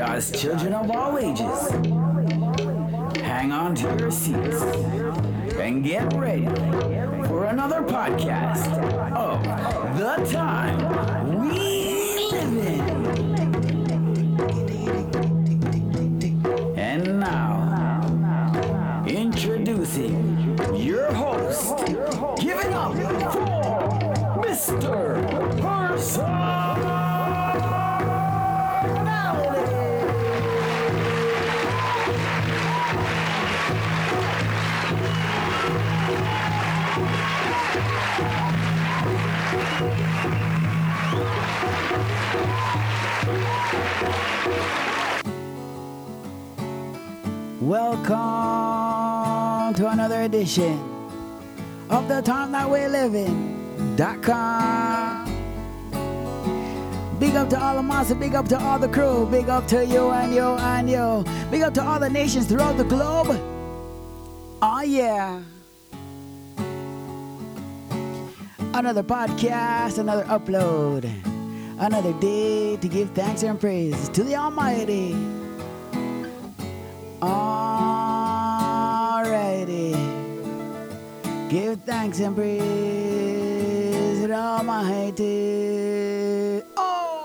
just children of all ages, hang on to your seats and get ready for another podcast of The Time We Live In. Welcome to another edition of the time that we live in. Dot com. Big up to all the monsters, big up to all the crew, big up to you and you and you. Big up to all the nations throughout the globe. Oh yeah. Another podcast, another upload, another day to give thanks and praise to the Almighty. Alrighty. Give thanks and praise to Almighty. Oh!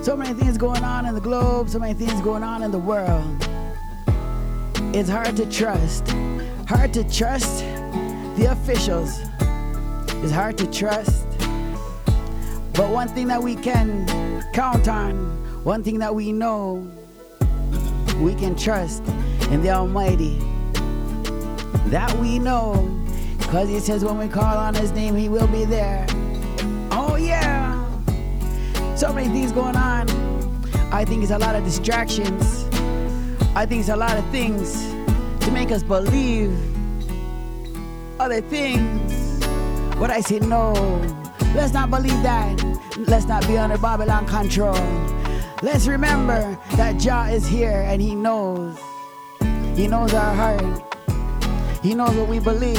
So many things going on in the globe, so many things going on in the world. It's hard to trust. Hard to trust the officials. It's hard to trust. But one thing that we can count on one thing that we know, we can trust in the Almighty. That we know, because He says when we call on His name, He will be there. Oh, yeah. So many things going on. I think it's a lot of distractions. I think it's a lot of things to make us believe other things. But I say, no, let's not believe that. Let's not be under Babylon control. Let's remember that Jah is here and He knows. He knows our heart. He knows what we believe.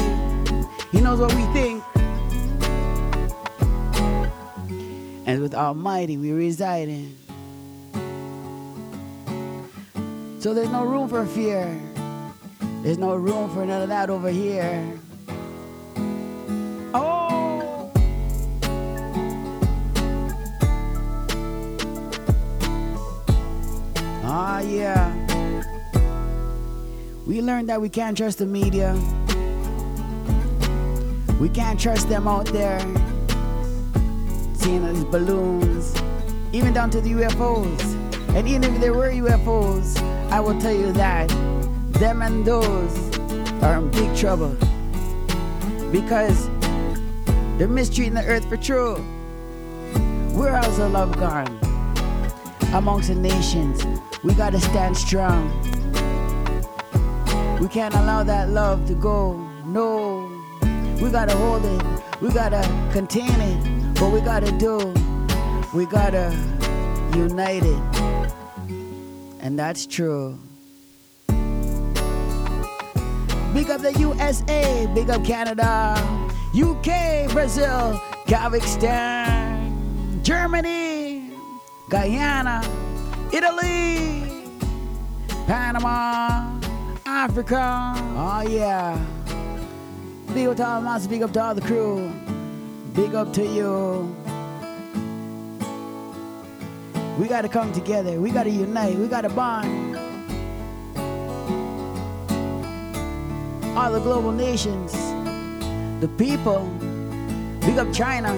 He knows what we think. And with Almighty we reside in. So there's no room for fear. There's no room for none of that over here. Oh! Ah, yeah. We learned that we can't trust the media. We can't trust them out there. Seeing these balloons, even down to the UFOs. And even if there were UFOs, I will tell you that them and those are in big trouble. Because they're mistreating the earth for true. Where else the love gone? Amongst the nations, we gotta stand strong. We can't allow that love to go. No. We gotta hold it. We gotta contain it. What we gotta do, we gotta unite it. And that's true. Big up the USA, big up Canada, UK, Brazil, Kazakhstan, Germany, Guyana. Italy, Panama, Africa. Oh yeah. Big up to all monsters, big up to all the crew. Big up to you. We gotta come together. We gotta unite. We gotta bond. All the global nations, the people. Big up China.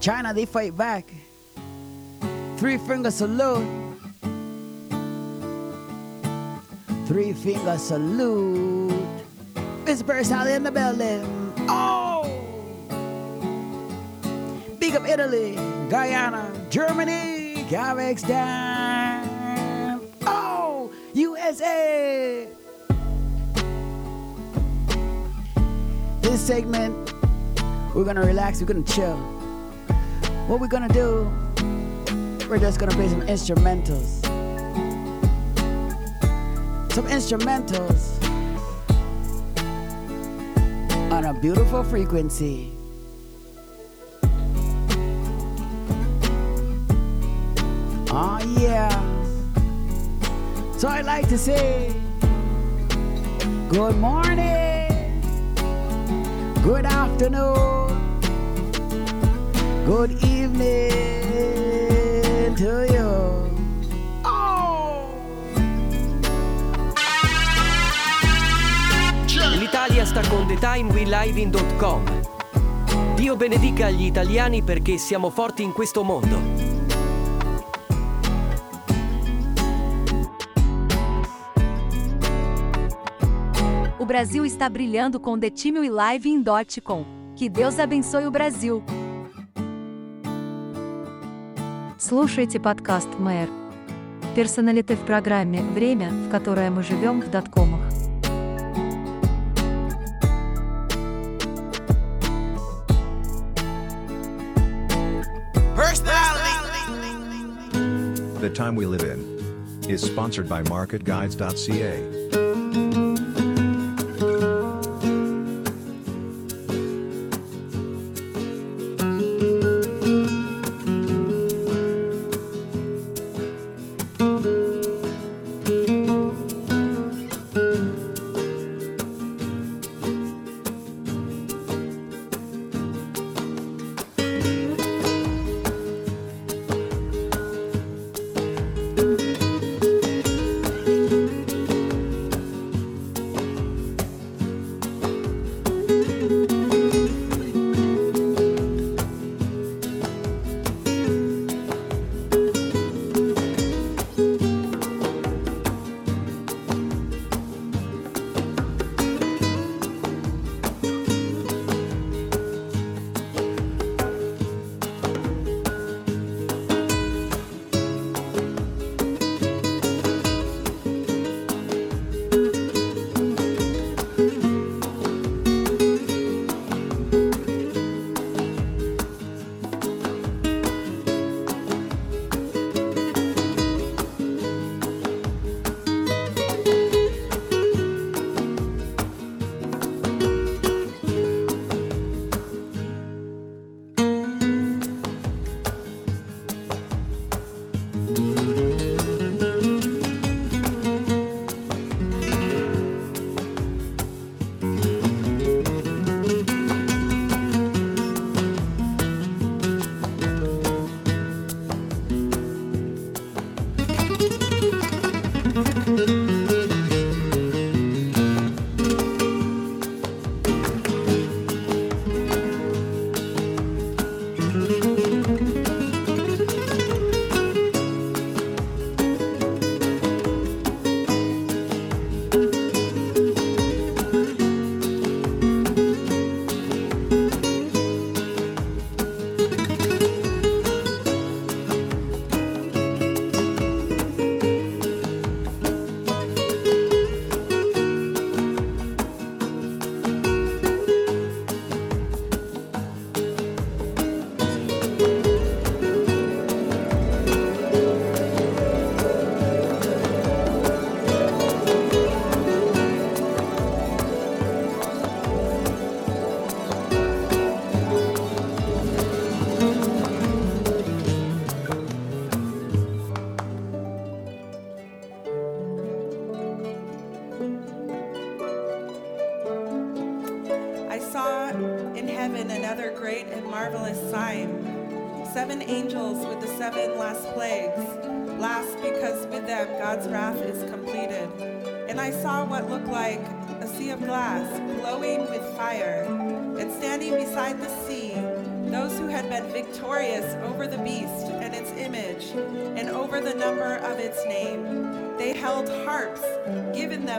China, they fight back. Three finger salute. Three finger salute. Miss Personality in the building. Oh! Big up Italy, Guyana, Germany, Kazakhstan. Oh! USA! This segment, we're gonna relax, we're gonna chill. What we're gonna do, we're just gonna play some instrumentals some instrumentals on a beautiful frequency. Oh, yeah. So I'd like to say good morning, good afternoon, good evening to you. L'Italia sta con TheTimeWeLiving.com. Dio benedica gli italiani perché siamo forti in questo mondo. O Brasil está brilhando com TheTimeWeLiving.com. Que Deus abençoe o Brasil. Слушайте подкаст «Мэр». Персоналиты в программе «Время, в которое мы живем» в доткомах. Time We Live In is sponsored by MarketGuides.ca.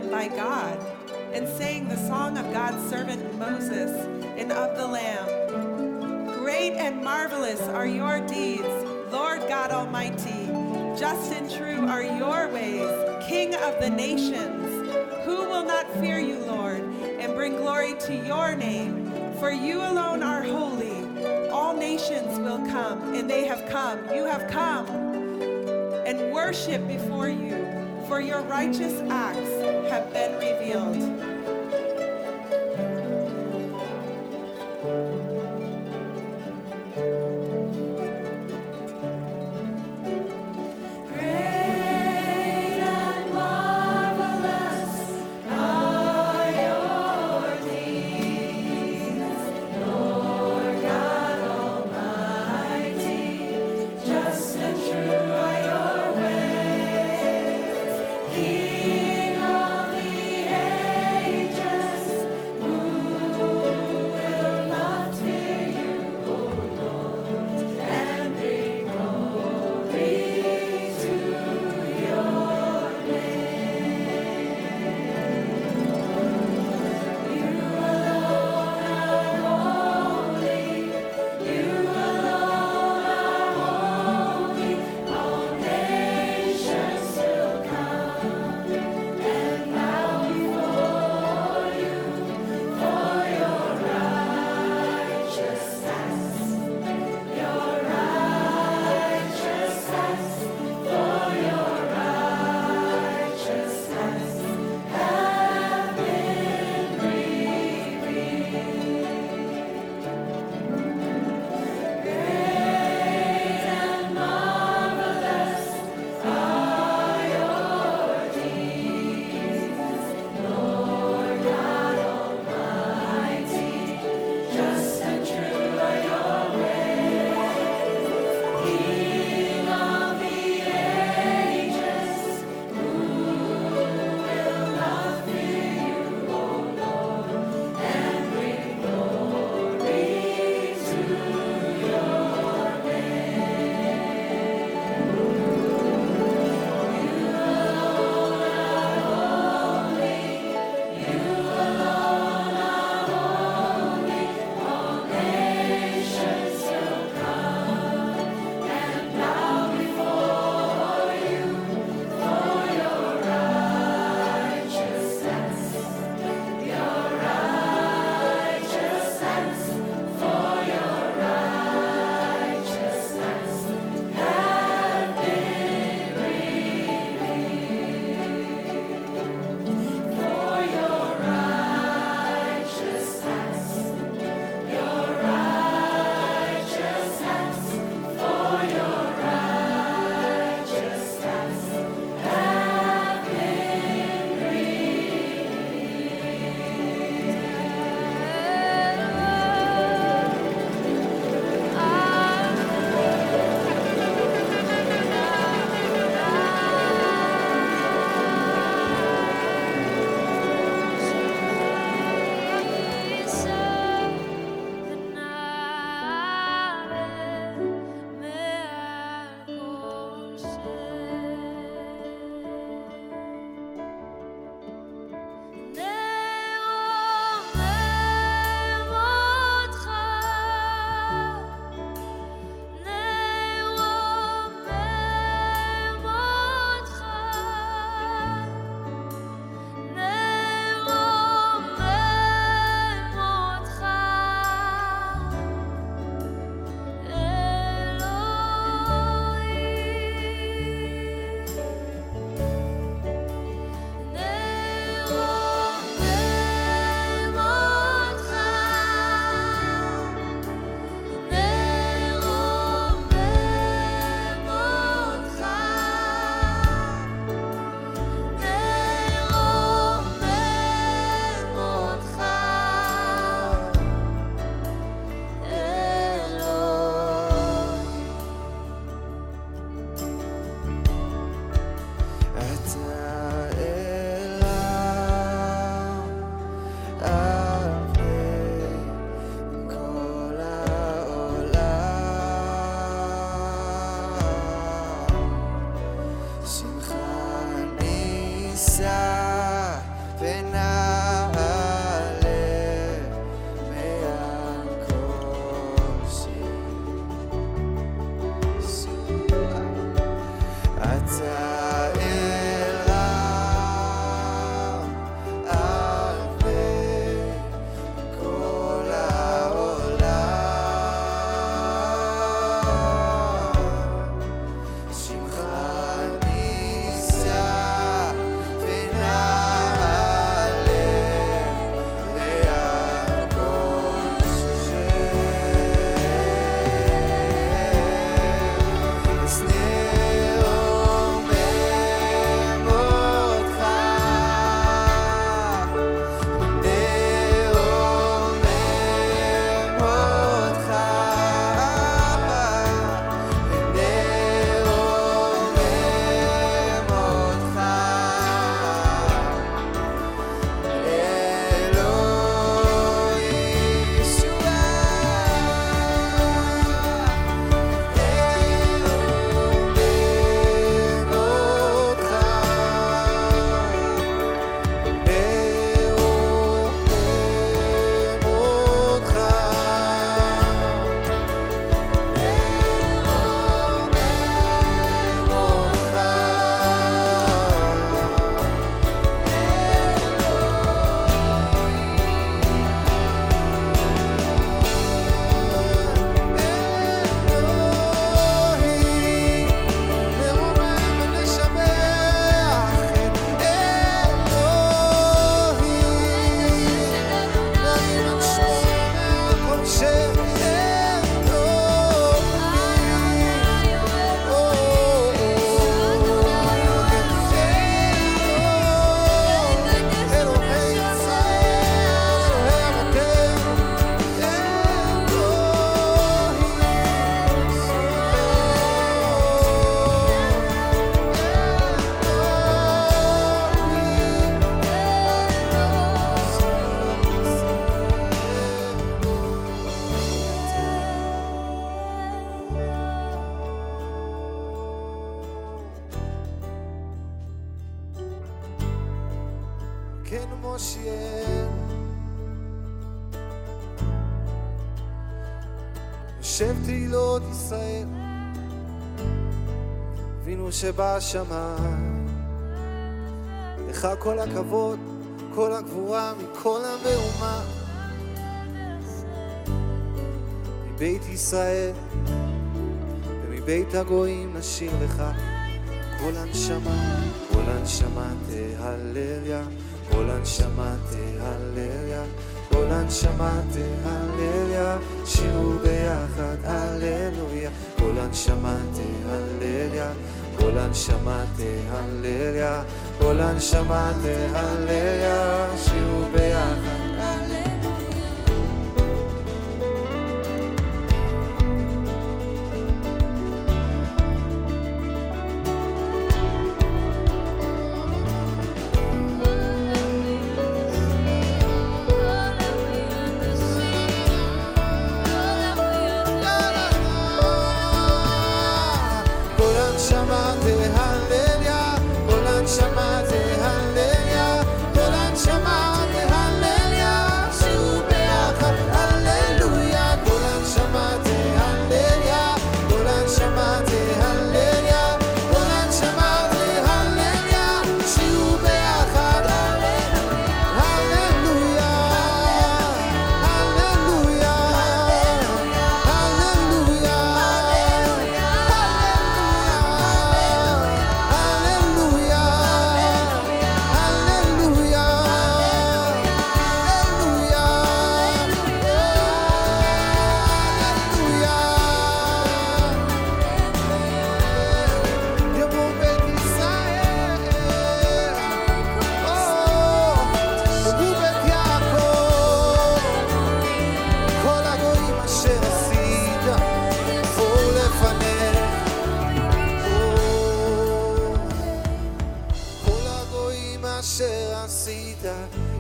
them by God and sang the song of God's servant Moses and of the Lamb. Great and marvelous are your deeds, Lord God Almighty. Just and true are your ways, King of the nations. Who will not fear you, Lord, and bring glory to your name? For you alone are holy. All nations will come, and they have come. You have come and worship before you, for your righteous acts have been revealed. שבשמיים. לך כל הכבוד, כל הגבורה מכל המהומה. מבית ישראל ומבית הגויים נשיר לך כל הנשמה, כל הנשמה תהלליה, כל הנשמה תהלליה, כל הנשמה תהלליה, שירו ביחד הללויה, כל הנשמה תהלליה, כל הנשמה תהלליה, כל הנשמה תהלליה, שירו ביחד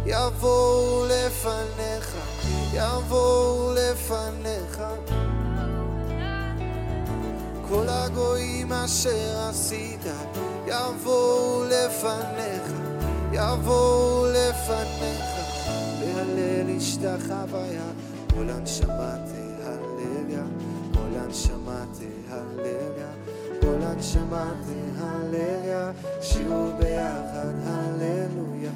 יבואו לפניך, יבואו לפניך. כל הגויים אשר עשית, יבואו לפניך, יבואו לפניך. להלל השתחוויה, כל הנשמה תהלליה, כל הנשמה תהלליה, כל הנשמה תהלליה, שירו ביחד הללויה,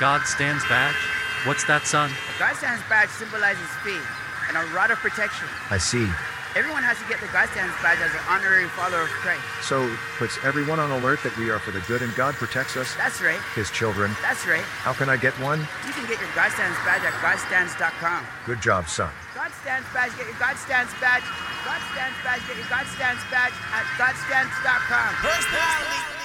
God stands badge? What's that, son? The God stands badge symbolizes faith and a rod of protection. I see. Everyone has to get the God stands badge as an honorary follower of Christ. So, puts everyone on alert that we are for the good and God protects us, That's right. his children. That's right. How can I get one? You can get your God stands badge at godstands.com. Good job, son. God stands badge. Get your God stands badge. God stands badge. Get your God stands badge at godstands.com. Personality